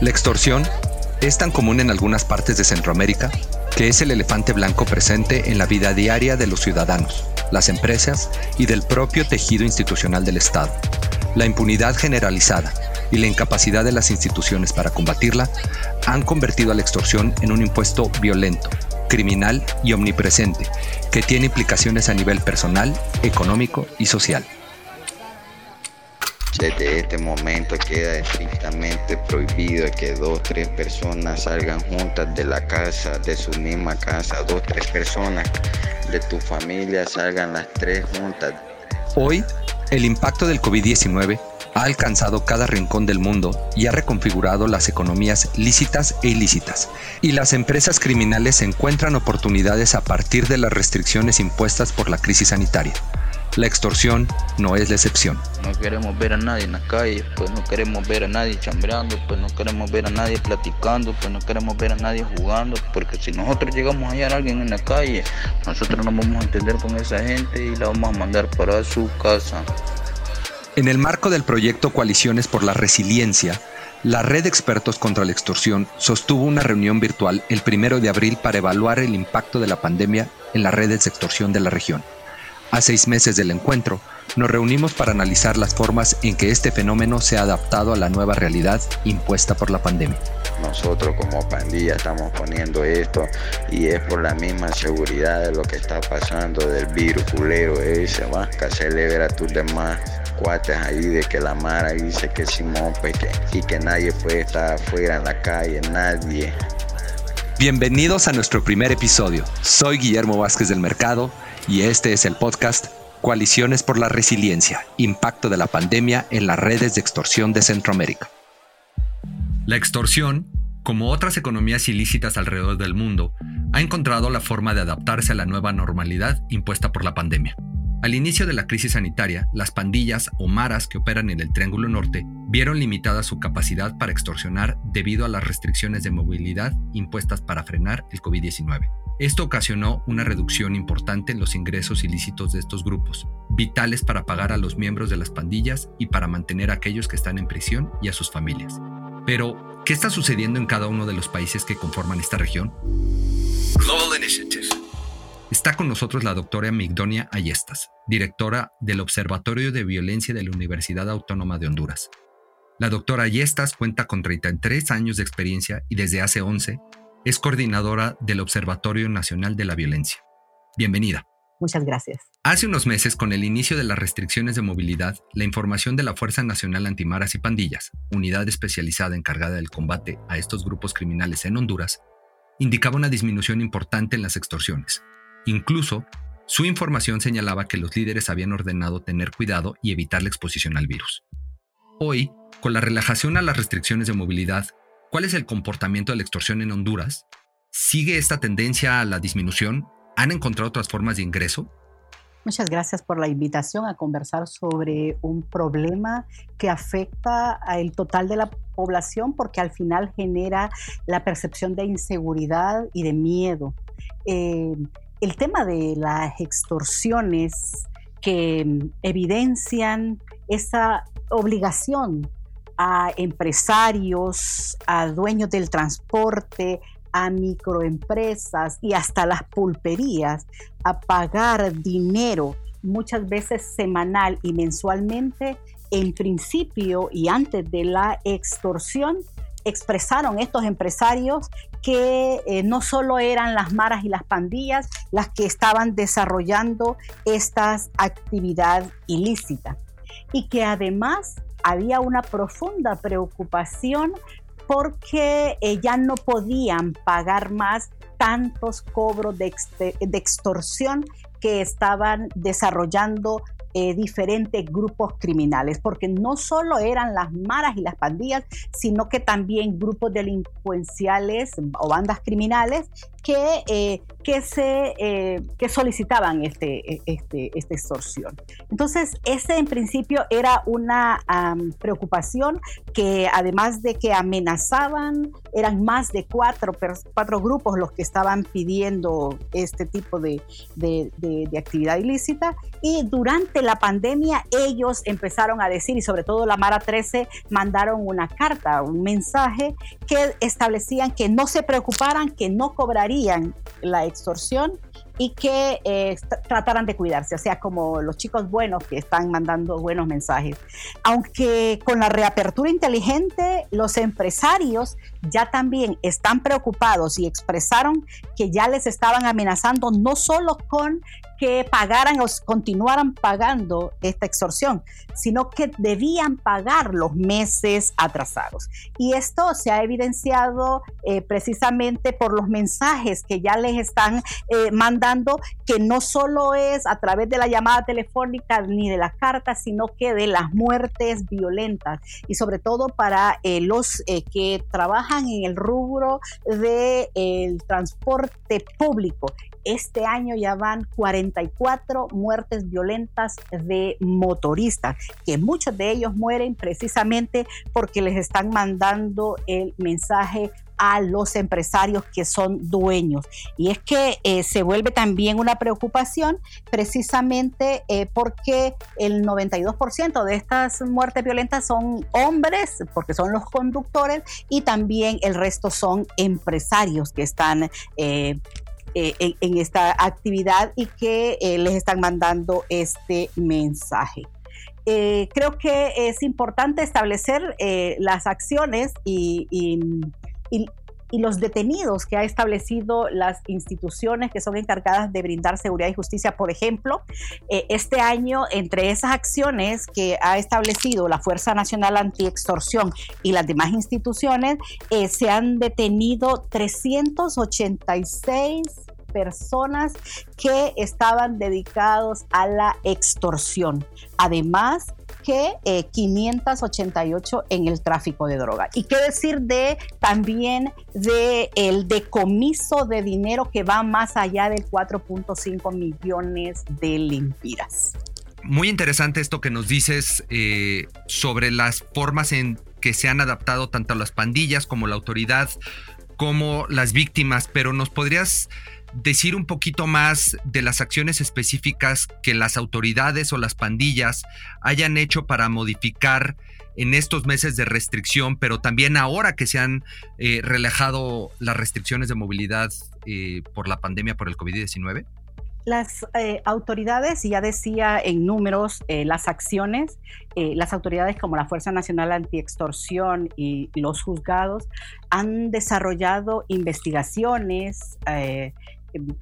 La extorsión es tan común en algunas partes de Centroamérica que es el elefante blanco presente en la vida diaria de los ciudadanos, las empresas y del propio tejido institucional del Estado. La impunidad generalizada y la incapacidad de las instituciones para combatirla han convertido a la extorsión en un impuesto violento, criminal y omnipresente, que tiene implicaciones a nivel personal, económico y social. Desde este momento queda estrictamente prohibido que dos, tres personas salgan juntas de la casa, de su misma casa, dos, tres personas de tu familia salgan las tres juntas. Hoy, el impacto del COVID-19 ha alcanzado cada rincón del mundo y ha reconfigurado las economías lícitas e ilícitas, y las empresas criminales encuentran oportunidades a partir de las restricciones impuestas por la crisis sanitaria. La extorsión no es la excepción. No queremos ver a nadie en la calle, pues no queremos ver a nadie chambreando, pues no queremos ver a nadie platicando, pues no queremos ver a nadie jugando, porque si nosotros llegamos a hallar a alguien en la calle, nosotros nos vamos a entender con esa gente y la vamos a mandar para su casa. En el marco del proyecto Coaliciones por la Resiliencia, la red de expertos contra la extorsión sostuvo una reunión virtual el primero de abril para evaluar el impacto de la pandemia en las redes de extorsión de la región. A seis meses del encuentro, nos reunimos para analizar las formas en que este fenómeno se ha adaptado a la nueva realidad impuesta por la pandemia. Nosotros como pandilla estamos poniendo esto y es por la misma seguridad de lo que está pasando del virus culero ese, va, que celebra a tus demás cuates ahí de que la Mara dice que Simón pues, y que nadie puede estar afuera en la calle, nadie. Bienvenidos a nuestro primer episodio. Soy Guillermo Vázquez del Mercado y este es el podcast Coaliciones por la Resiliencia, Impacto de la Pandemia en las redes de extorsión de Centroamérica. La extorsión, como otras economías ilícitas alrededor del mundo, ha encontrado la forma de adaptarse a la nueva normalidad impuesta por la pandemia. Al inicio de la crisis sanitaria, las pandillas o maras que operan en el Triángulo Norte vieron limitada su capacidad para extorsionar debido a las restricciones de movilidad impuestas para frenar el COVID-19. Esto ocasionó una reducción importante en los ingresos ilícitos de estos grupos, vitales para pagar a los miembros de las pandillas y para mantener a aquellos que están en prisión y a sus familias. Pero, ¿qué está sucediendo en cada uno de los países que conforman esta región? Global Initiative. Está con nosotros la doctora Migdonia Ayestas, directora del Observatorio de Violencia de la Universidad Autónoma de Honduras. La doctora Ayestas cuenta con 33 años de experiencia y desde hace 11 es coordinadora del Observatorio Nacional de la Violencia. Bienvenida. Muchas gracias. Hace unos meses, con el inicio de las restricciones de movilidad, la información de la Fuerza Nacional Antimaras y Pandillas, unidad especializada encargada del combate a estos grupos criminales en Honduras, indicaba una disminución importante en las extorsiones, Incluso, su información señalaba que los líderes habían ordenado tener cuidado y evitar la exposición al virus. Hoy, con la relajación a las restricciones de movilidad, ¿cuál es el comportamiento de la extorsión en Honduras? ¿Sigue esta tendencia a la disminución? ¿Han encontrado otras formas de ingreso? Muchas gracias por la invitación a conversar sobre un problema que afecta al total de la población porque al final genera la percepción de inseguridad y de miedo. Eh, el tema de las extorsiones que evidencian esa obligación a empresarios, a dueños del transporte, a microempresas y hasta las pulperías a pagar dinero, muchas veces semanal y mensualmente, en principio y antes de la extorsión, expresaron estos empresarios que eh, no solo eran las maras y las pandillas las que estaban desarrollando esta actividad ilícita y que además había una profunda preocupación porque eh, ya no podían pagar más tantos cobros de, de extorsión que estaban desarrollando eh, diferentes grupos criminales, porque no solo eran las maras y las pandillas, sino que también grupos delincuenciales o bandas criminales que, eh, que, se, eh, que solicitaban este, este, esta extorsión. Entonces, ese en principio era una preocupación que además de que amenazaban, eran más de cuatro, cuatro grupos los que estaban pidiendo este tipo de, de, de actividad ilícita. Y durante la pandemia ellos empezaron a decir, y sobre todo la Mara 13 mandaron una carta, un mensaje que establecían que no se preocuparan, que no cobrarían la extorsión y que eh, trataran de cuidarse, o sea, como los chicos buenos que están mandando buenos mensajes. Aunque con la reapertura inteligente, los empresarios ya también están preocupados y expresaron que ya les estaban amenazando no solo con que pagaran o continuaran pagando esta extorsión, sino que debían pagar los meses atrasados. Y esto se ha evidenciado eh, precisamente por los mensajes que ya les están eh, mandando, que no solo es a través de la llamada telefónica ni de la carta, sino que de las muertes violentas y sobre todo para eh, los que trabajan en el rubro del transporte público este año ya van 44 muertes violentas de motoristas, que muchos de ellos mueren precisamente porque les están mandando el mensaje a los empresarios que son dueños. Y es que eh, se vuelve también una preocupación precisamente eh, porque el 92% de estas muertes violentas son hombres, porque son los conductores, y también el resto son empresarios que están eh, eh, en, esta actividad y que eh, les están mandando este mensaje. Eh, creo que es importante establecer las acciones y, y los detenidos que ha establecido las instituciones que son encargadas de brindar seguridad y justicia. Por ejemplo, eh, este año, entre esas acciones que ha establecido la Fuerza Nacional Antiextorsión y las demás instituciones, eh, se han detenido 386 personas que estaban dedicados a la extorsión. Además, que 588 eh, en el tráfico de droga. Y qué decir de también de el decomiso de dinero que va más allá de 4.5 millones de limpiras. Muy interesante esto que nos dices eh, sobre las formas en que se han adaptado tanto las pandillas como la autoridad como las víctimas, pero nos podrías decir un poquito más de las acciones específicas que las autoridades o las pandillas hayan hecho para modificar en estos meses de restricción, pero también ahora que se han eh, relajado las restricciones de movilidad eh, por la pandemia por el COVID-19? Las eh, autoridades, ya decía en números, las acciones, las autoridades como la Fuerza Nacional Antiextorsión y los juzgados han desarrollado investigaciones,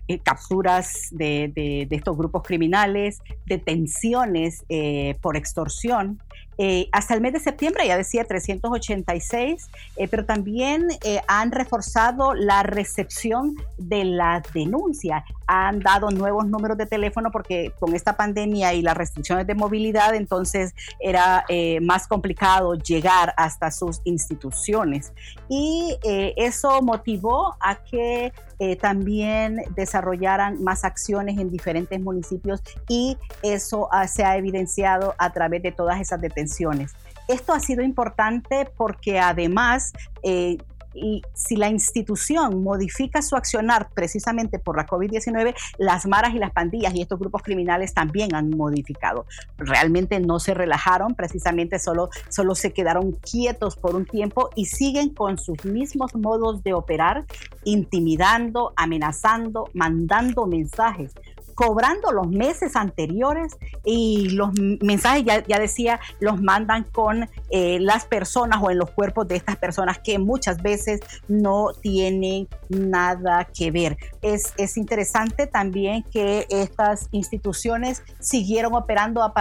eh, capturas de, estos grupos criminales, detenciones eh, por extorsión. Eh, hasta el mes de septiembre, ya decía 386, pero también han reforzado la recepción de la denuncia. Han dado nuevos números de teléfono porque con esta pandemia y las restricciones de movilidad, entonces era más complicado llegar hasta sus instituciones. Y eso motivó a que también desarrollaran más acciones en diferentes municipios y eso se ha evidenciado a través de todas esas detenciones. Esto ha sido importante porque además eh, y si la institución modifica su accionar precisamente por la COVID-19, las maras y las pandillas y estos grupos criminales también han modificado. Realmente no se relajaron, precisamente solo, solo se quedaron quietos por un tiempo y siguen con sus mismos modos de operar, intimidando, amenazando, mandando mensajes cobrando los meses anteriores y los mensajes, ya, decía, los mandan con eh, las personas o en los cuerpos de estas personas que muchas veces no tienen nada que ver. Es, es interesante también que estas instituciones siguieron operando a,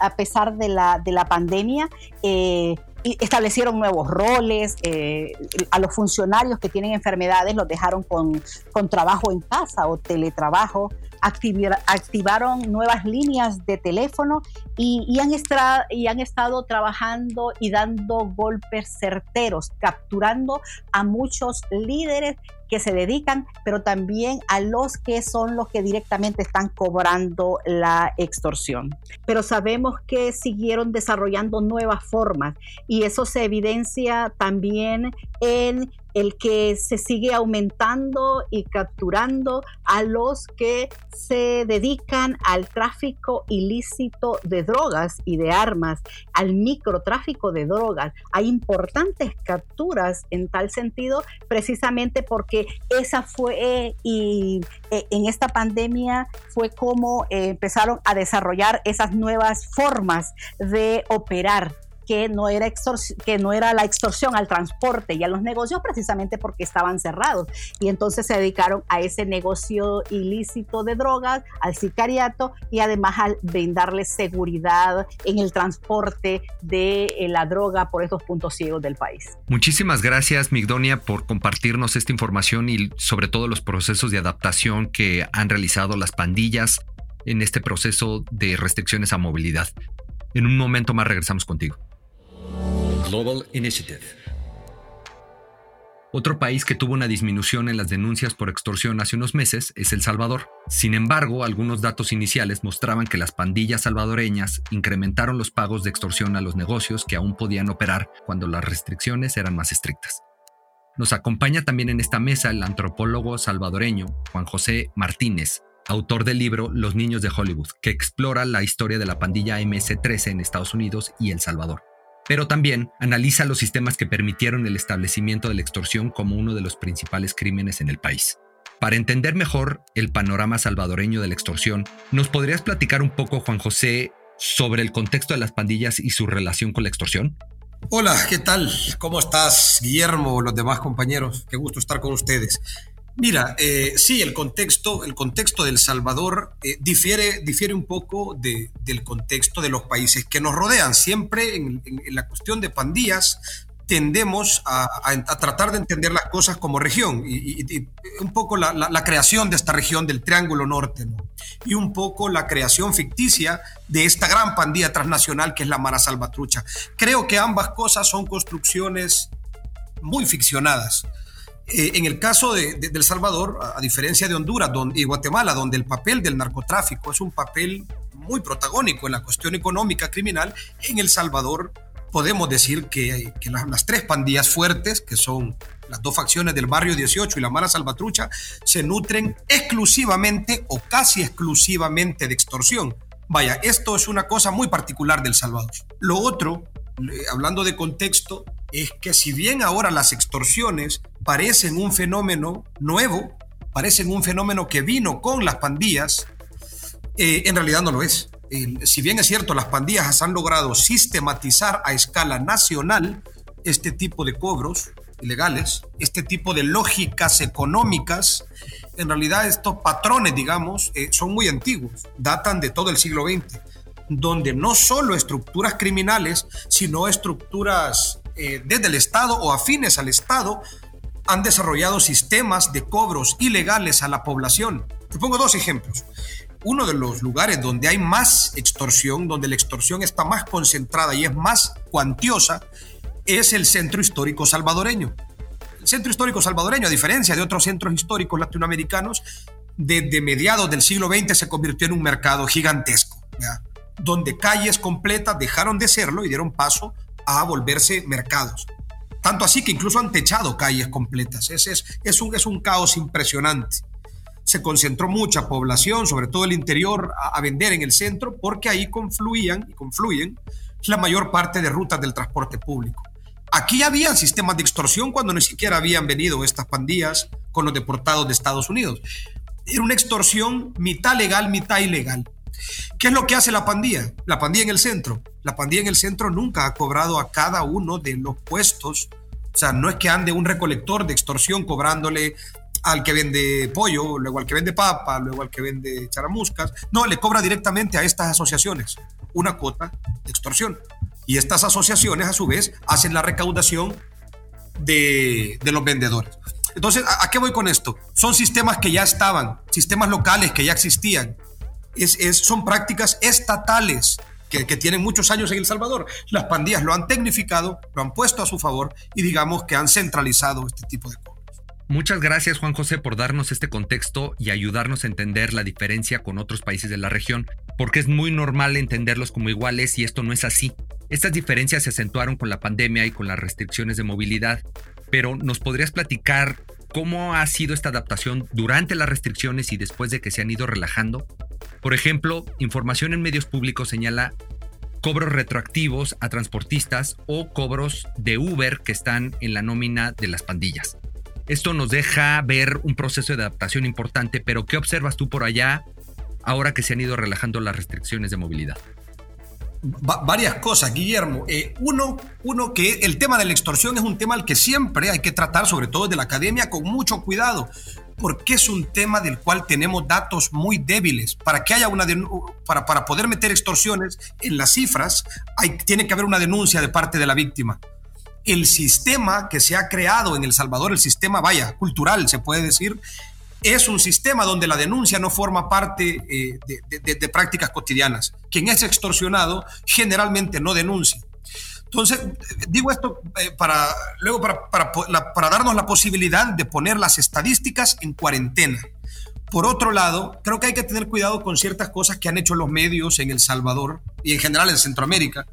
a pesar de la, de la pandemia. Eh, establecieron nuevos roles, eh, a los funcionarios que tienen enfermedades los dejaron con, con trabajo en casa o teletrabajo, activaron nuevas líneas de teléfono y, han y han estado trabajando y dando golpes certeros, capturando a muchos líderes que se dedican, pero también a los que son los que directamente están cobrando la extorsión. Pero sabemos que siguieron desarrollando nuevas formas y eso se evidencia también en el que se sigue aumentando y capturando a los que se dedican al tráfico ilícito de drogas y de armas, al microtráfico de drogas. Hay importantes capturas en tal sentido, precisamente porque esa fue, y eh, en esta pandemia fue como eh, empezaron a desarrollar esas nuevas formas de operar que no, era que no era la extorsión al transporte y a los negocios precisamente porque estaban cerrados. Y entonces se dedicaron a ese negocio ilícito de drogas, al sicariato y además al brindarle seguridad en el transporte de eh, la droga por estos puntos ciegos del país. Muchísimas gracias, Migdonia, por compartirnos esta información y sobre todo los procesos de adaptación que han realizado las pandillas en este proceso de restricciones a movilidad. En un momento más regresamos contigo. Global Initiative. Otro país que tuvo una disminución en las denuncias por extorsión hace unos meses es El Salvador. Sin embargo, algunos datos iniciales mostraban que las pandillas salvadoreñas incrementaron los pagos de extorsión a los negocios que aún podían operar cuando las restricciones eran más estrictas. Nos acompaña también en esta mesa el antropólogo salvadoreño Juan José Martínez, autor del libro Los Niños de Hollywood, que explora la historia de la pandilla MS-13 en Estados Unidos y El Salvador pero también analiza los sistemas que permitieron el establecimiento de la extorsión como uno de los principales crímenes en el país. Para entender mejor el panorama salvadoreño de la extorsión, ¿nos podrías platicar un poco, Juan José, sobre el contexto de las pandillas y su relación con la extorsión? Hola, ¿qué tal? ¿Cómo estás, Guillermo, los demás compañeros? Qué gusto estar con ustedes. Mira, eh, sí, el contexto, el contexto del Salvador eh, difiere, difiere un poco del contexto de los países que nos rodean. Siempre en, la cuestión de pandillas tendemos a, tratar de entender las cosas como región y, un poco la, creación de esta región del Triángulo Norte y un poco la creación ficticia de esta gran pandilla transnacional que es la Mara Salvatrucha. Creo que ambas cosas son construcciones muy ficcionadas. Eh, en el caso de, El Salvador, a, diferencia de Honduras y Guatemala, donde el papel del narcotráfico es un papel muy protagónico en la cuestión económica criminal, en El Salvador podemos decir que, las, tres pandillas fuertes, que son las dos facciones del barrio 18 y la Mara Salvatrucha, se nutren exclusivamente o casi exclusivamente de extorsión. Vaya, esto es una cosa muy particular del Salvador. Lo otro, hablando de contexto, es que si bien ahora las extorsiones parecen un fenómeno nuevo, parecen un fenómeno que vino con las pandillas, eh, en realidad no lo es. si bien es cierto, las pandillas han logrado sistematizar a escala nacional este tipo de cobros ilegales, este tipo de lógicas económicas, en realidad estos patrones, digamos, eh, son muy antiguos, datan de todo el siglo XX, donde no solo estructuras criminales, sino estructuras eh, desde el Estado o afines al Estado han desarrollado sistemas de cobros ilegales a la población. Te pongo dos ejemplos. Uno de los lugares donde hay más extorsión, donde la extorsión está más concentrada y es más cuantiosa, es el centro histórico salvadoreño. El centro histórico salvadoreño, a diferencia de otros centros históricos latinoamericanos, desde mediados del siglo XX se convirtió en un mercado gigantesco, donde calles completas dejaron de serlo y dieron paso a volverse mercados. Tanto así que incluso han techado calles completas. Es, es, es, un, es un caos impresionante. Se concentró mucha población, sobre todo el interior, a, vender en el centro porque ahí confluían y confluyen la mayor parte de rutas del transporte público. Aquí había sistemas de extorsión cuando ni siquiera habían venido estas pandillas con los deportados de Estados Unidos. Era una extorsión mitad legal, mitad ilegal. ¿Qué es lo que hace la pandilla? La pandilla en el centro. La pandilla en el centro nunca ha cobrado a cada uno de los puestos. O sea, no es que ande un recolector de extorsión cobrándole al que vende pollo, luego al que vende papa, luego al que vende charamuscas. No, le cobra directamente a estas asociaciones una cuota de extorsión. Y estas asociaciones, a su vez, hacen la recaudación de, los vendedores. Entonces, ¿a, qué voy con esto? Son sistemas que ya estaban, sistemas locales que ya existían, son prácticas estatales que, tienen muchos años en El Salvador. Las pandillas lo han tecnificado, lo han puesto a su favor y digamos que han centralizado este tipo de cosas. Muchas gracias Juan José por darnos este contexto y ayudarnos a entender la diferencia con otros países de la región, porque es muy normal entenderlos como iguales y esto no es así. Estas diferencias se acentuaron con la pandemia y con las restricciones de movilidad, pero ¿nos podrías platicar cómo ha sido esta adaptación durante las restricciones y después de que se han ido relajando? Por ejemplo, información en medios públicos señala cobros retroactivos a transportistas o cobros de Uber que están en la nómina de las pandillas. Esto nos deja ver un proceso de adaptación importante, pero ¿qué observas tú por allá ahora que se han ido relajando las restricciones de movilidad? varias cosas, Guillermo. Eh, uno, uno, que el tema de la extorsión es un tema al que siempre hay que tratar, sobre todo desde la academia, con mucho cuidado, porque es un tema del cual tenemos datos muy débiles. Para que haya una para, para poder meter extorsiones en las cifras, hay, tiene que haber una denuncia de parte de la víctima el sistema que se ha creado en El Salvador, el sistema, vaya, cultural, se puede decir, es un sistema donde la denuncia no forma parte eh, de, prácticas cotidianas. Quien es extorsionado generalmente no denuncia. Entonces, digo esto eh, para, luego para, para, darnos la posibilidad de poner las estadísticas en cuarentena. Por otro lado, creo que hay que tener cuidado con ciertas cosas que han hecho los medios en El Salvador y en general en Centroamérica,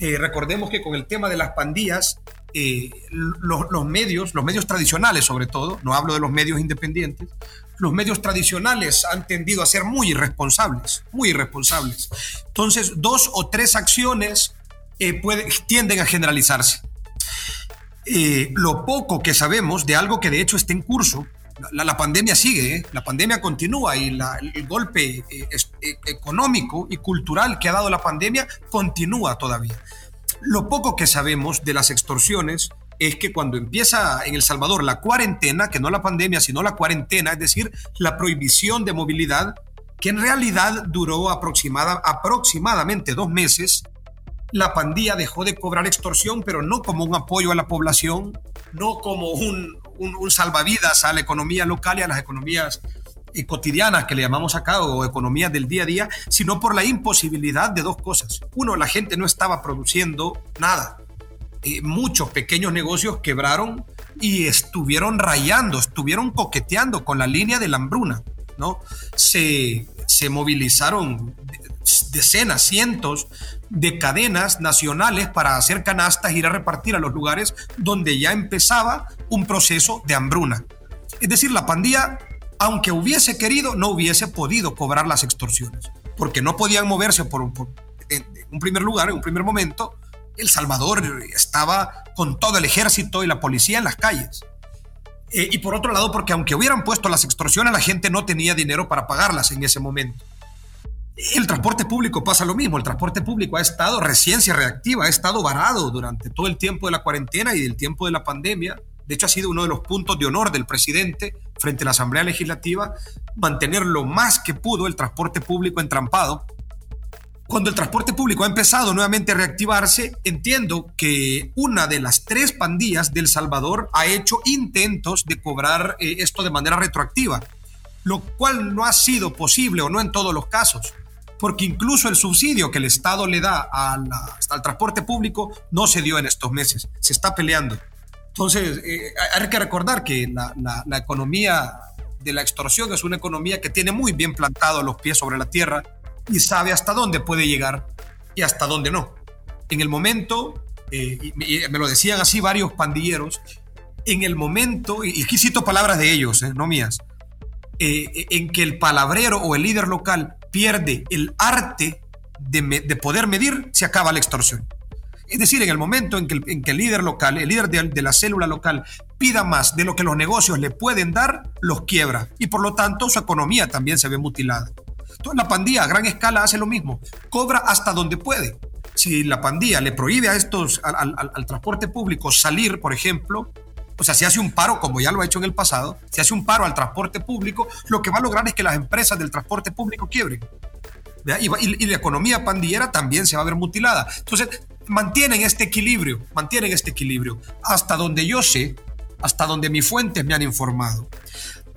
eh, recordemos que con el tema de las pandillas, eh, los, medios, los medios tradicionales sobre todo, no hablo de los medios independientes, los medios tradicionales han tendido a ser muy irresponsables, muy irresponsables. Entonces, dos o tres acciones eh, tienden a generalizarse. lo poco que sabemos de algo que de hecho está en curso, la, pandemia sigue, ¿eh? la pandemia continúa y el golpe eh, eh, económico y cultural que ha dado la pandemia continúa todavía. Lo poco que sabemos de las extorsiones es que cuando empieza en El Salvador la cuarentena, que no la pandemia, sino la cuarentena, es decir, la prohibición de movilidad, que en realidad duró aproximada, aproximadamente dos meses, la pandilla dejó de cobrar extorsión, pero no como un apoyo a la población, no como un, un, salvavidas a la economía local y a las economías eh, cotidianas que le llamamos acá o economías del día a día, sino por la imposibilidad de dos cosas. Uno, la gente no estaba produciendo nada. Eh, muchos pequeños negocios quebraron y estuvieron rayando, estuvieron coqueteando con la línea de la hambruna, ¿no? Se, se movilizaron decenas, cientos de cadenas nacionales para hacer canastas, ir a repartir a los lugares donde ya empezaba un proceso de hambruna. Es decir, la pandilla, aunque hubiese querido, no hubiese podido cobrar las extorsiones, porque no podían moverse por, en un primer lugar, en un primer momento, El Salvador estaba con todo el ejército y la policía en las calles. Eh, y por otro lado, porque aunque hubieran puesto las extorsiones, la gente no tenía dinero para pagarlas en ese momento. El transporte público pasa lo mismo. El transporte público ha estado recién se reactiva, ha estado varado durante todo el tiempo de la cuarentena y del tiempo de la pandemia. De hecho, ha sido uno de los puntos de honor del presidente frente a la Asamblea Legislativa mantener lo más que pudo el transporte público entrampado. Cuando el transporte público ha empezado nuevamente a reactivarse, entiendo que una de las tres pandillas del Salvador ha hecho intentos de cobrar eh, esto de manera retroactiva, lo cual no ha sido posible o no en todos los casos porque incluso el subsidio que el Estado le da al transporte público no se dio en estos meses, se está peleando. Entonces, eh, hay que recordar que la, economía de la extorsión es una economía que tiene muy bien plantado los pies sobre la tierra y sabe hasta dónde puede llegar y hasta dónde no. En el momento, eh, me lo decían así varios pandilleros, en el momento, y aquí cito palabras de ellos, eh, no mías, en que el palabrero o el líder local pierde el arte de, poder medir, se acaba la extorsión. Es decir, en el momento en que el, líder local, el líder de, la célula local, pida más de lo que los negocios le pueden dar, los quiebra. Y por lo tanto, su economía también se ve mutilada. Entonces, la pandilla a gran escala hace lo mismo. Cobra hasta donde puede. Si la pandilla le prohíbe a estos, al transporte público salir, por ejemplo, o sea, si hace un paro, como ya lo ha hecho en el pasado, si hace un paro al transporte público, lo que va a lograr es que las empresas del transporte público quiebren. Y, la economía pandillera también se va a ver mutilada. Entonces, mantienen este equilibrio, mantienen este equilibrio. Hasta donde yo sé, hasta donde mis fuentes me han informado,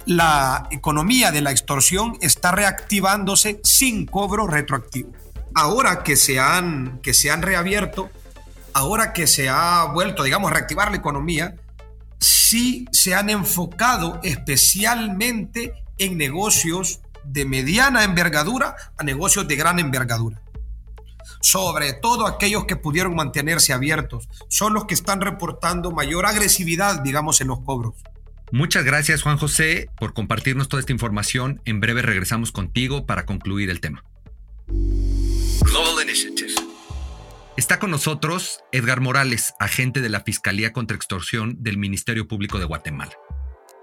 la economía de la extorsión está reactivándose sin cobro retroactivo. Ahora que se han, que se han reabierto, ahora que se ha vuelto, digamos, a reactivar la economía, sí se han enfocado especialmente en negocios de mediana envergadura a negocios de gran envergadura. Sobre todo aquellos que pudieron mantenerse abiertos, son los que están reportando mayor agresividad, digamos, en los cobros. Muchas gracias Juan José por compartirnos toda esta información. En breve regresamos contigo para concluir el tema. Global Initiative. Está con nosotros Edgar Morales, agente de la Fiscalía contra Extorsión del Ministerio Público de Guatemala.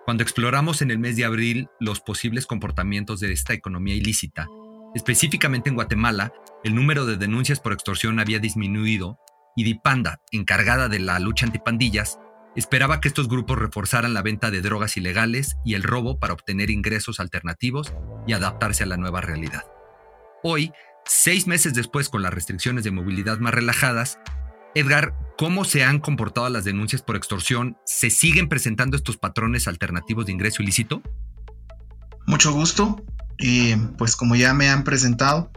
Cuando exploramos en el mes de abril los posibles comportamientos de esta economía ilícita, específicamente en Guatemala, el número de denuncias por extorsión había disminuido y Dipanda, encargada de la lucha antipandillas, esperaba que estos grupos reforzaran la venta de drogas ilegales y el robo para obtener ingresos alternativos y adaptarse a la nueva realidad. Hoy, seis meses después con las restricciones de movilidad más relajadas, Edgar, ¿cómo se han comportado las denuncias por extorsión? ¿Se siguen presentando estos patrones alternativos de ingreso ilícito? Mucho gusto. Eh, pues como ya me han presentado,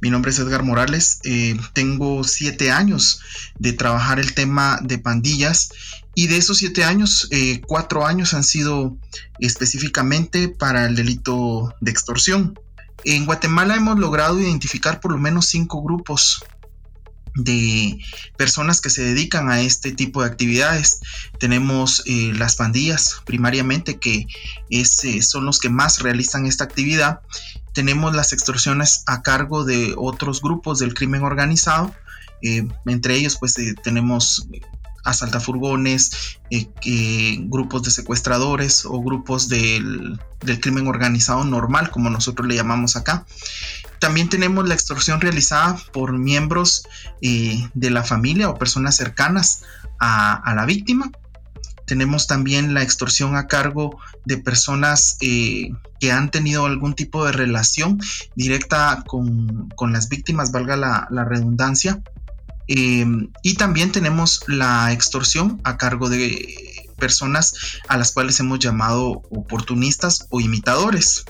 mi nombre es Edgar Morales. Eh, tengo siete años de trabajar el tema de pandillas y de esos siete años, eh, cuatro años han sido específicamente para el delito de extorsión. En Guatemala hemos logrado identificar por lo menos cinco grupos de personas que se dedican a este tipo de actividades. Tenemos eh, las pandillas primariamente que eh, son los que más realizan esta actividad. Tenemos las extorsiones a cargo de otros grupos del crimen organizado. Eh, entre ellos pues tenemos asaltafurgones, grupos de secuestradores o grupos del, del crimen organizado normal como nosotros le llamamos acá. También tenemos la extorsión realizada por miembros eh, de la familia o personas cercanas a, la víctima. Tenemos también la extorsión a cargo de personas eh, que han tenido algún tipo de relación directa con, las víctimas, valga la, redundancia. Em, y también tenemos la extorsión a cargo de personas a las cuales hemos llamado oportunistas o imitadores.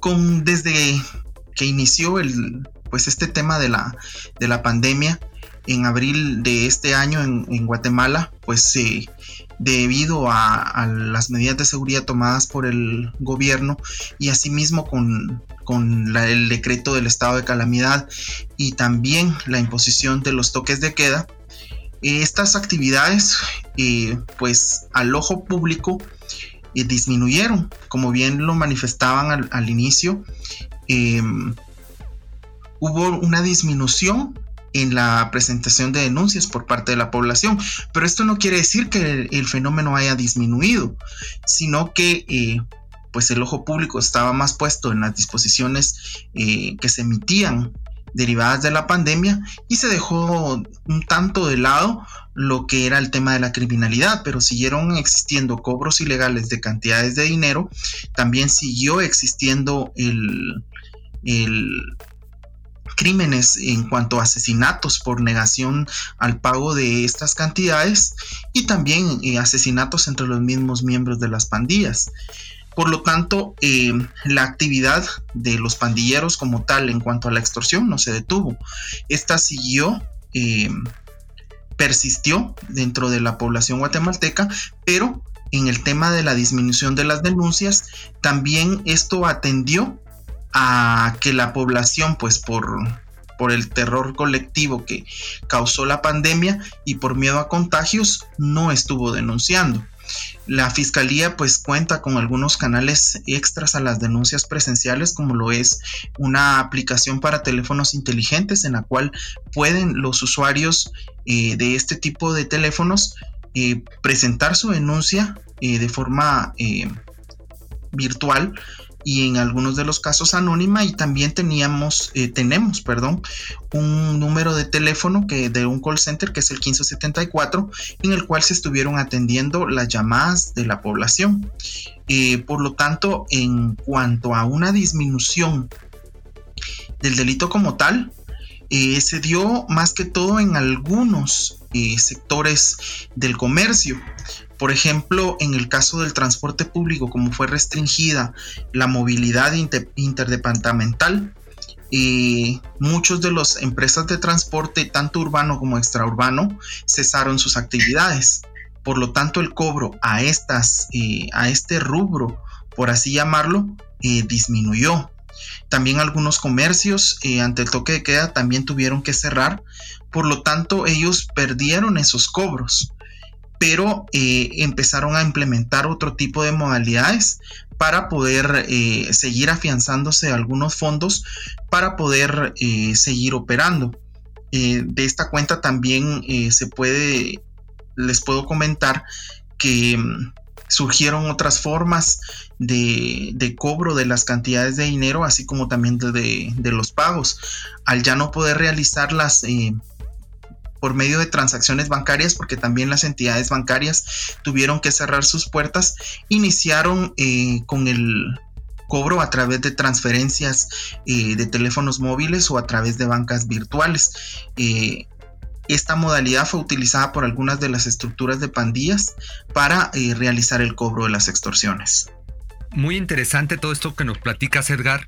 Con, desde que inició el, pues este tema de la, de la pandemia en abril de este año en, Guatemala, pues eh, debido a, las medidas de seguridad tomadas por el gobierno y asimismo con, con el decreto del estado de calamidad y también la imposición de los toques de queda, estas actividades eh, pues al ojo público eh, disminuyeron, como bien lo manifestaban al, inicio, Em, hubo una disminución en la presentación de denuncias por parte de la población, pero esto no quiere decir que el, fenómeno haya disminuido, sino que eh, pues el ojo público estaba más puesto en las disposiciones eh, que se emitían derivadas de la pandemia y se dejó un tanto de lado lo que era el tema de la criminalidad, pero siguieron existiendo cobros ilegales de cantidades de dinero, también siguió existiendo el, crímenes en cuanto a asesinatos por negación al pago de estas cantidades y también eh, asesinatos entre los mismos miembros de las pandillas. Por lo tanto, eh, la actividad de los pandilleros como tal en cuanto a la extorsión no se detuvo. Esta siguió, eh, persistió dentro de la población guatemalteca, pero en el tema de la disminución de las denuncias, también esto atendió a que la población, pues por, por el terror colectivo que causó la pandemia y por miedo a contagios, no estuvo denunciando. La fiscalía pues cuenta con algunos canales extras a las denuncias presenciales como lo es una aplicación para teléfonos inteligentes en la cual pueden los usuarios eh, de este tipo de teléfonos eh, presentar su denuncia eh, de forma virtual y en algunos de los casos anónima y también teníamos eh, tenemos perdón un número de teléfono que de un call center que es el 1574 en el cual se estuvieron atendiendo las llamadas de la población. Eh, por lo tanto en cuanto a una disminución del delito como tal eh, se dio más que todo en algunos sectores del comercio por ejemplo, en el caso del transporte público, como fue restringida la movilidad interdepartamental, y muchos de las empresas de transporte, tanto urbano como extraurbano, cesaron sus actividades. Por lo tanto, el cobro a, estas, eh, a este rubro, por así llamarlo, eh, disminuyó. También algunos comercios ante el toque de queda también tuvieron que cerrar. Por lo tanto, ellos perdieron esos cobros pero empezaron a implementar otro tipo de modalidades para poder eh, seguir afianzándose algunos fondos para poder eh, seguir operando. Eh, de esta cuenta también se puede, les puedo comentar que mm, surgieron otras formas de, cobro de las cantidades de dinero, así como también de, de los pagos. Al ya no poder realizarlas por medio de transacciones bancarias, porque también las entidades bancarias tuvieron que cerrar sus puertas, iniciaron eh, con el cobro a través de transferencias eh, de teléfonos móviles o a través de bancas virtuales. Eh, esta modalidad fue utilizada por algunas de las estructuras de pandillas para realizar el cobro de las extorsiones. Muy interesante todo esto que nos platicas, Edgar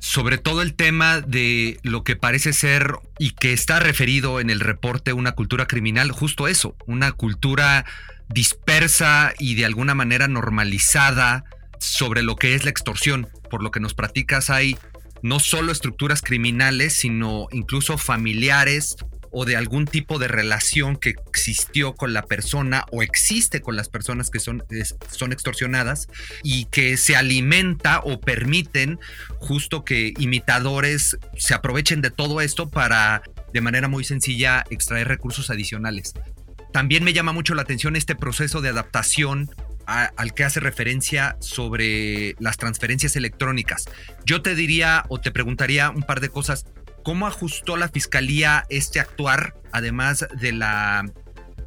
sobre todo el tema de lo que parece ser y que está referido en el reporte una cultura criminal, justo eso, una cultura dispersa y de alguna manera normalizada sobre lo que es la extorsión. Por lo que nos practicas hay no solo estructuras criminales, sino incluso familiares o de algún tipo de relación que existió con la persona o existe con las personas que son, son extorsionadas y que se alimenta o permiten justo que imitadores se aprovechen de todo esto para de manera muy sencilla extraer recursos adicionales. También me llama mucho la atención este proceso de adaptación al que hace referencia sobre las transferencias electrónicas. Yo te diría o te preguntaría un par de cosas. ¿Cómo ajustó la fiscalía este actuar, además de la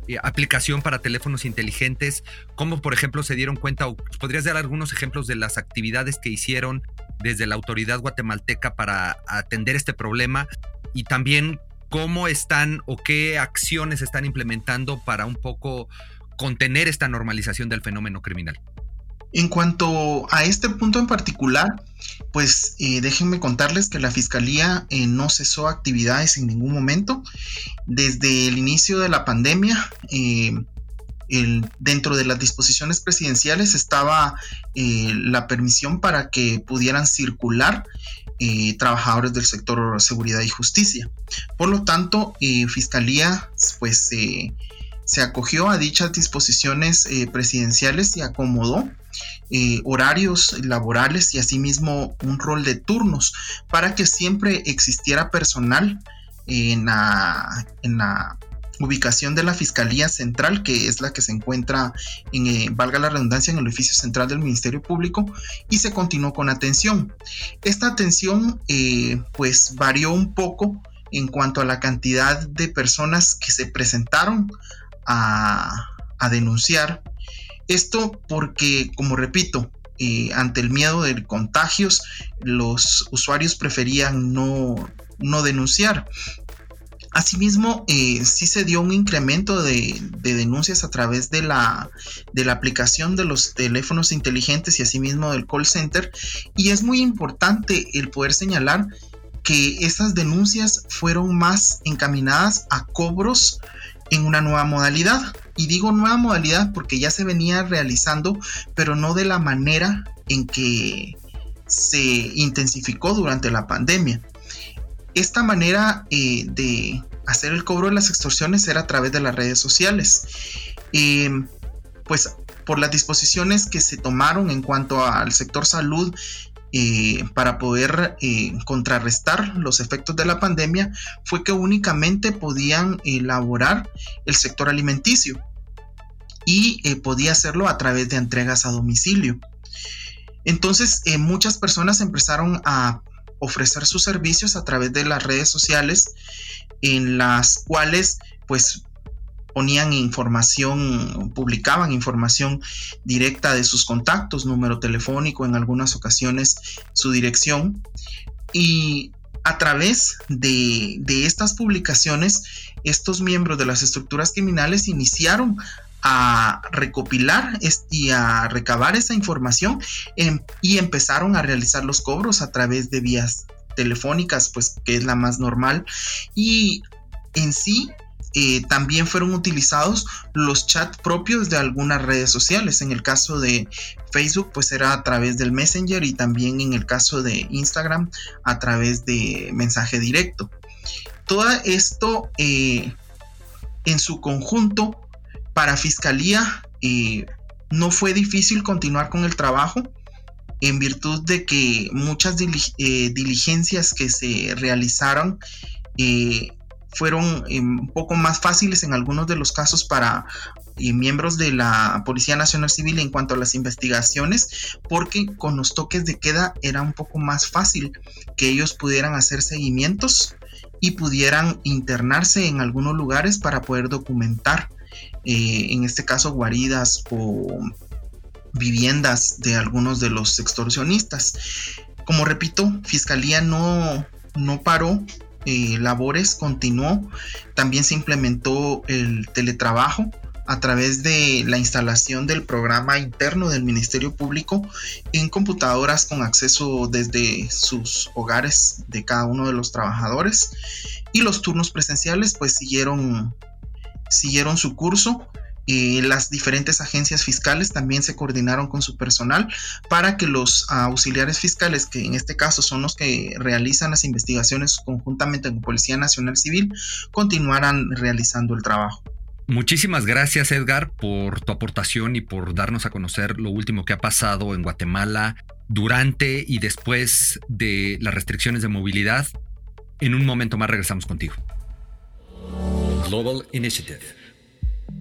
eh, aplicación para teléfonos inteligentes? ¿Cómo, por ejemplo, se dieron cuenta o podrías dar algunos ejemplos de las actividades que hicieron desde la autoridad guatemalteca para atender este problema? Y también cómo están o qué acciones están implementando para un poco contener esta normalización del fenómeno criminal. En cuanto a este punto en particular, pues eh, déjenme contarles que la Fiscalía eh, no cesó actividades en ningún momento. Desde el inicio de la pandemia, eh, dentro de las disposiciones presidenciales estaba la permisión para que pudieran circular trabajadores del sector seguridad y justicia. Por lo tanto, Fiscalía pues se acogió a dichas disposiciones presidenciales y acomodó eh, horarios laborales y asimismo un rol de turnos para que siempre existiera personal en la, en la ubicación de la Fiscalía Central, que es la que se encuentra en, eh, valga la redundancia, en el edificio central del Ministerio Público, y se continuó con atención. Esta atención eh, pues varió un poco en cuanto a la cantidad de personas que se presentaron a, a denunciar esto porque, como repito, eh, ante el miedo de contagios, los usuarios preferían no, denunciar. Asimismo, eh, sí se dio un incremento de, denuncias a través de la, de la, aplicación de los teléfonos inteligentes y asimismo del call center. Y es muy importante el poder señalar que esas denuncias fueron más encaminadas a cobros en una nueva modalidad. Y digo nueva modalidad porque ya se venía realizando, pero no de la manera en que se intensificó durante la pandemia. Esta manera eh, de hacer el cobro de las extorsiones era a través de las redes sociales. Em, pues por las disposiciones que se tomaron en cuanto al sector salud eh, para poder eh, contrarrestar los efectos de la pandemia fue que únicamente podían elaborar el sector alimenticio y eh, podía hacerlo a través de entregas a domicilio. Entonces muchas personas empezaron a ofrecer sus servicios a través de las redes sociales en las cuales pues ponían información, publicaban información directa de sus contactos, número telefónico, en algunas ocasiones su dirección. Y a través de, estas publicaciones, estos miembros de las estructuras criminales iniciaron a recopilar y a recabar esa información em, y empezaron a realizar los cobros a través de vías telefónicas, pues que es la más normal. Y en sí eh, también fueron utilizados los chats propios de algunas redes sociales. En el caso de Facebook, pues era a través del Messenger y también en el caso de Instagram a través de mensaje directo. Todo esto eh, en su conjunto para Fiscalía eh, no fue difícil continuar con el trabajo en virtud de que muchas diligencias que se realizaron fueron eh, un poco más fáciles en algunos de los casos para eh, miembros de la Policía Nacional Civil en cuanto a las investigaciones, porque con los toques de queda era un poco más fácil que ellos pudieran hacer seguimientos y pudieran internarse en algunos lugares para poder documentar, eh, en este caso, guaridas o viviendas de algunos de los extorsionistas. Como repito, Fiscalía no, no paró eh, labores continuó. También se implementó el teletrabajo a través de la instalación del programa interno del Ministerio Público en computadoras con acceso desde sus hogares de cada uno de los trabajadores y los turnos presenciales pues siguieron siguieron su curso las diferentes agencias fiscales también se coordinaron con su personal para que los auxiliares fiscales, que en este caso son los que realizan las investigaciones conjuntamente con Policía Nacional Civil, continuaran realizando el trabajo. Muchísimas gracias Edgar por tu aportación y por darnos a conocer lo último que ha pasado en Guatemala durante y después de las restricciones de movilidad. En un momento más regresamos contigo. Global Initiative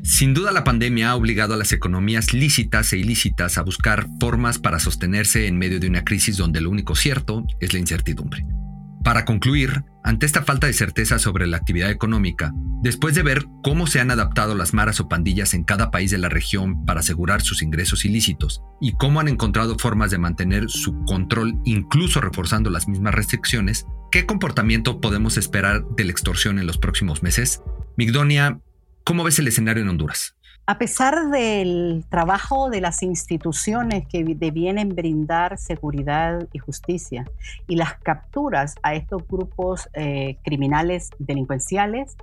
sin duda la pandemia ha obligado a las economías lícitas e ilícitas a buscar formas para sostenerse en medio de una crisis donde lo único cierto es la incertidumbre. Para concluir, ante esta falta de certeza sobre la actividad económica, después de ver cómo se han adaptado las maras o pandillas en cada país de la región para asegurar sus ingresos ilícitos y cómo han encontrado formas de mantener su control incluso reforzando las mismas restricciones, ¿qué comportamiento podemos esperar de la extorsión en los próximos meses? Migdonia, ¿Cómo ves el escenario en Honduras? A pesar del trabajo de las instituciones que debienen brindar seguridad y justicia y las capturas a estos grupos eh, criminales delincuenciales,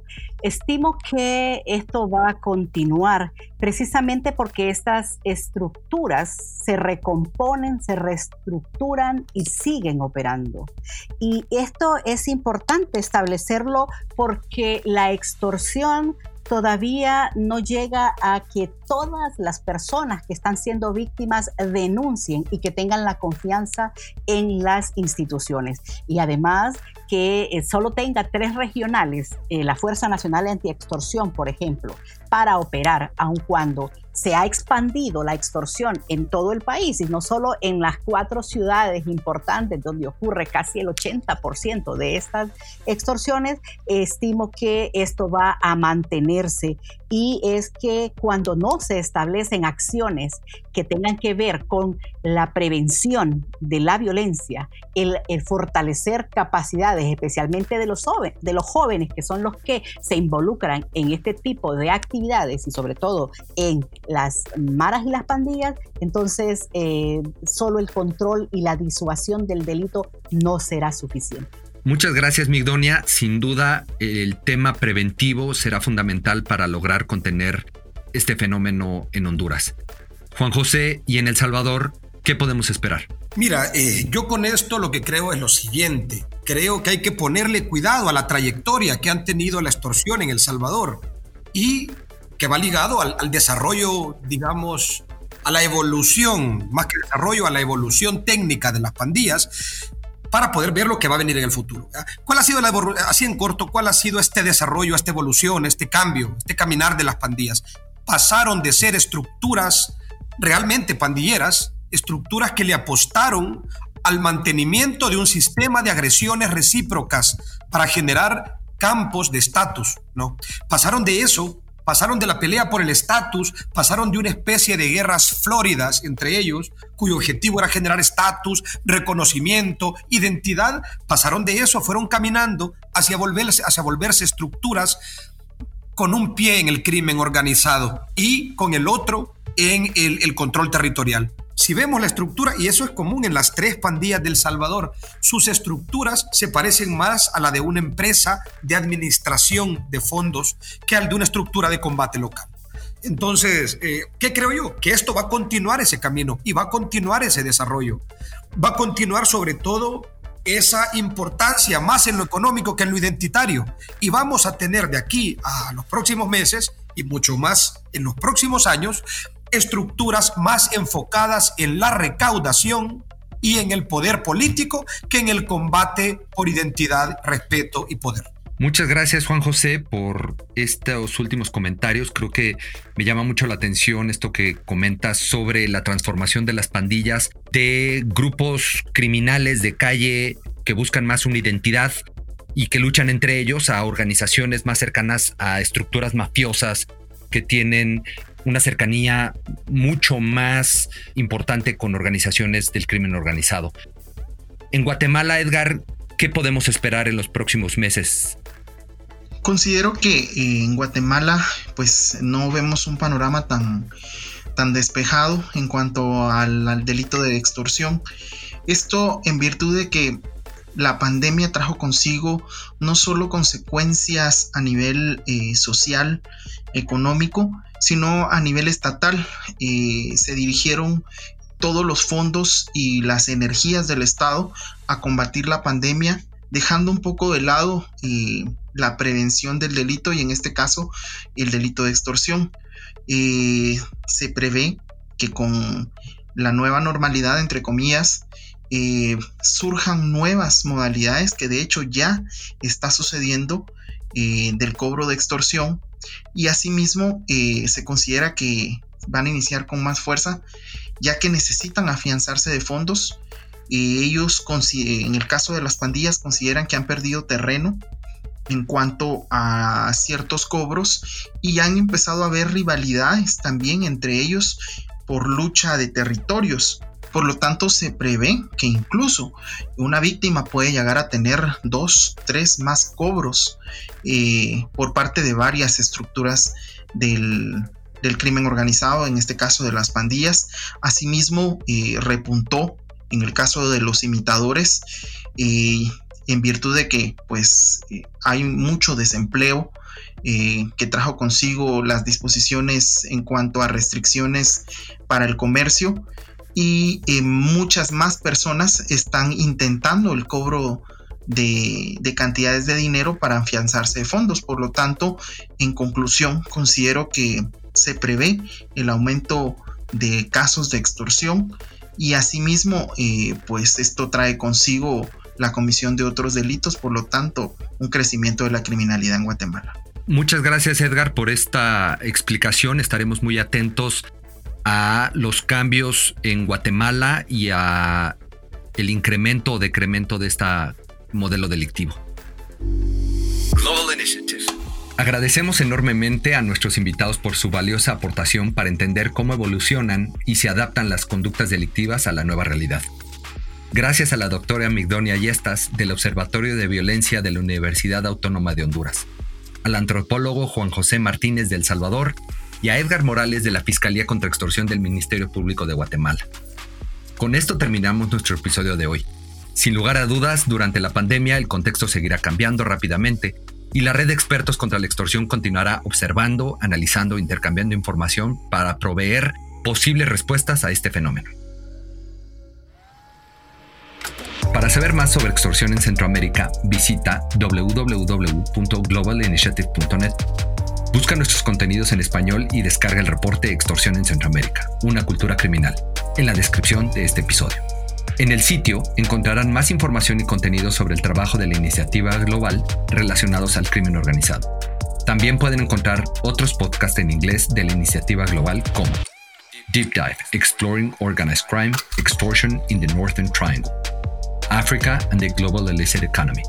estimo que esto va a continuar precisamente porque estas estructuras se recomponen, se reestructuran y siguen operando. Y esto es importante establecerlo porque la extorsión todavía no llega a que todas las personas que están siendo víctimas denuncien y que tengan la confianza en las instituciones. Y además que eh, solo tenga tres regionales, eh, la Fuerza Nacional Anti-Extorsión, por ejemplo, para operar, aun cuando se ha expandido la extorsión en todo el país y no solo en las cuatro ciudades importantes donde ocurre casi el 80% de estas extorsiones, estimo que esto va a mantenerse y es que cuando no se establecen acciones que tengan que ver con la prevención de la violencia, el, fortalecer capacidades, especialmente de los, de los jóvenes, que son los que se involucran en este tipo de actividades y sobre todo en las maras y las pandillas, entonces eh, solo el control y la disuasión del delito no será suficiente. Muchas gracias, Migdonia. Sin duda, el tema preventivo será fundamental para lograr contener este fenómeno en Honduras. Juan José, y en El Salvador, ¿qué podemos esperar? Mira, eh, yo con esto lo que creo es lo siguiente. Creo que hay que ponerle cuidado a la trayectoria que han tenido la extorsión en El Salvador y que va ligado al, al desarrollo, digamos, a la evolución, más que desarrollo, a la evolución técnica de las pandillas, para poder ver lo que va a venir en el futuro. ¿Cuál ha sido la así en corto, cuál ha sido este desarrollo, esta evolución, este cambio, este caminar de las pandillas? Pasaron de ser estructuras realmente pandilleras, estructuras que le apostaron al mantenimiento de un sistema de agresiones recíprocas para generar campos de estatus, ¿no? Pasaron de eso pasaron de la pelea por el estatus, pasaron de una especie de guerras flóridas entre ellos, cuyo objetivo era generar estatus, reconocimiento, identidad, pasaron de eso, fueron caminando hacia volverse, hacia volverse estructuras con un pie en el crimen organizado y con el otro en el, el control territorial. Si vemos la estructura, y eso es común en las tres pandillas del Salvador, sus estructuras se parecen más a la de una empresa de administración de fondos que al de una estructura de combate local. Entonces, eh, ¿qué creo yo? Que esto va a continuar ese camino y va a continuar ese desarrollo. Va a continuar sobre todo esa importancia más en lo económico que en lo identitario. Y vamos a tener de aquí a los próximos meses y mucho más en los próximos años estructuras más enfocadas en la recaudación y en el poder político que en el combate por identidad, respeto y poder. Muchas gracias Juan José por estos últimos comentarios. Creo que me llama mucho la atención esto que comentas sobre la transformación de las pandillas de grupos criminales de calle que buscan más una identidad y que luchan entre ellos a organizaciones más cercanas a estructuras mafiosas que tienen una cercanía mucho más importante con organizaciones del crimen organizado. En Guatemala, Edgar, ¿qué podemos esperar en los próximos meses? Considero que eh, en Guatemala pues no vemos un panorama tan, tan despejado en cuanto al, delito de extorsión. Esto en virtud de que la pandemia trajo consigo no solo consecuencias a nivel eh, social, económico, sino a nivel estatal. Eh, se dirigieron todos los fondos y las energías del Estado a combatir la pandemia, dejando un poco de lado la prevención del delito y en este caso el delito de extorsión. Eh, se prevé que con la nueva normalidad, entre comillas, eh, surjan nuevas modalidades que de hecho ya está sucediendo eh, del cobro de extorsión y asimismo se considera que van a iniciar con más fuerza ya que necesitan afianzarse de fondos. ellos, en el caso de las pandillas, consideran que han perdido terreno en cuanto a ciertos cobros y han empezado a haber rivalidades también entre ellos por lucha de territorios. Por lo tanto, se prevé que incluso una víctima puede llegar a tener dos, tres más cobros eh, por parte de varias estructuras del, crimen organizado, en este caso de las pandillas. Asimismo, eh, repuntó en el caso de los imitadores. Eh, en virtud de que pues hay mucho desempleo que trajo consigo las disposiciones en cuanto a restricciones para el comercio y eh, muchas más personas están intentando el cobro de, de, cantidades de dinero para afianzarse de fondos. Por lo tanto, en conclusión, considero que se prevé el aumento de casos de extorsión y asimismo, pues esto trae consigo la comisión de otros delitos, por lo tanto, un crecimiento de la criminalidad en Guatemala. Muchas gracias Edgar por esta explicación. Estaremos muy atentos a los cambios en Guatemala y a el incremento o decremento de este modelo delictivo. Global Initiative. Agradecemos enormemente a nuestros invitados por su valiosa aportación para entender cómo evolucionan y se adaptan las conductas delictivas a la nueva realidad gracias a la doctora Migdonia Yestas del Observatorio de Violencia de la Universidad Autónoma de Honduras, al antropólogo Juan José Martínez del Salvador y a Edgar Morales de la Fiscalía contra Extorsión del Ministerio Público de Guatemala. Con esto terminamos nuestro episodio de hoy. Sin lugar a dudas, durante la pandemia el contexto seguirá cambiando rápidamente y la red de expertos contra la extorsión continuará observando, analizando, intercambiando información para proveer posibles respuestas a este fenómeno. Para saber más sobre extorsión en Centroamérica, visita www.globalinitiative.net. Busca nuestros contenidos en español y descarga el reporte Extorsión en Centroamérica, una cultura criminal, en la descripción de este episodio. En el sitio encontrarán más información y contenido sobre el trabajo de la iniciativa global relacionados al crimen organizado. También pueden encontrar otros podcasts en inglés de la iniciativa global como Deep Dive, Exploring Organized Crime, Extortion in the Northern Triangle, Africa and the Global Illicit Economy,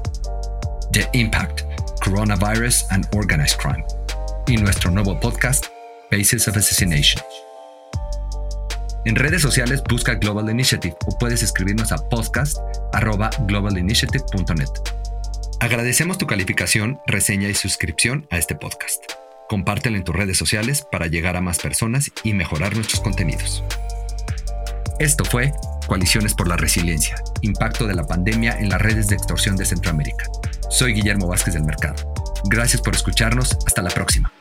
The Impact, Coronavirus and Organized Crime, y nuestro nuevo podcast, Basis of Assassination. En redes sociales busca Global Initiative o puedes escribirnos a podcast.globalinitiative.net. Agradecemos tu calificación, reseña y suscripción a este podcast. Compártelo en tus redes sociales para llegar a más personas y mejorar nuestros contenidos. Esto fue Coaliciones por la Resiliencia, impacto de la pandemia en las redes de extorsión de Centroamérica. Soy Guillermo Vázquez del Mercado. Gracias por escucharnos. Hasta la próxima.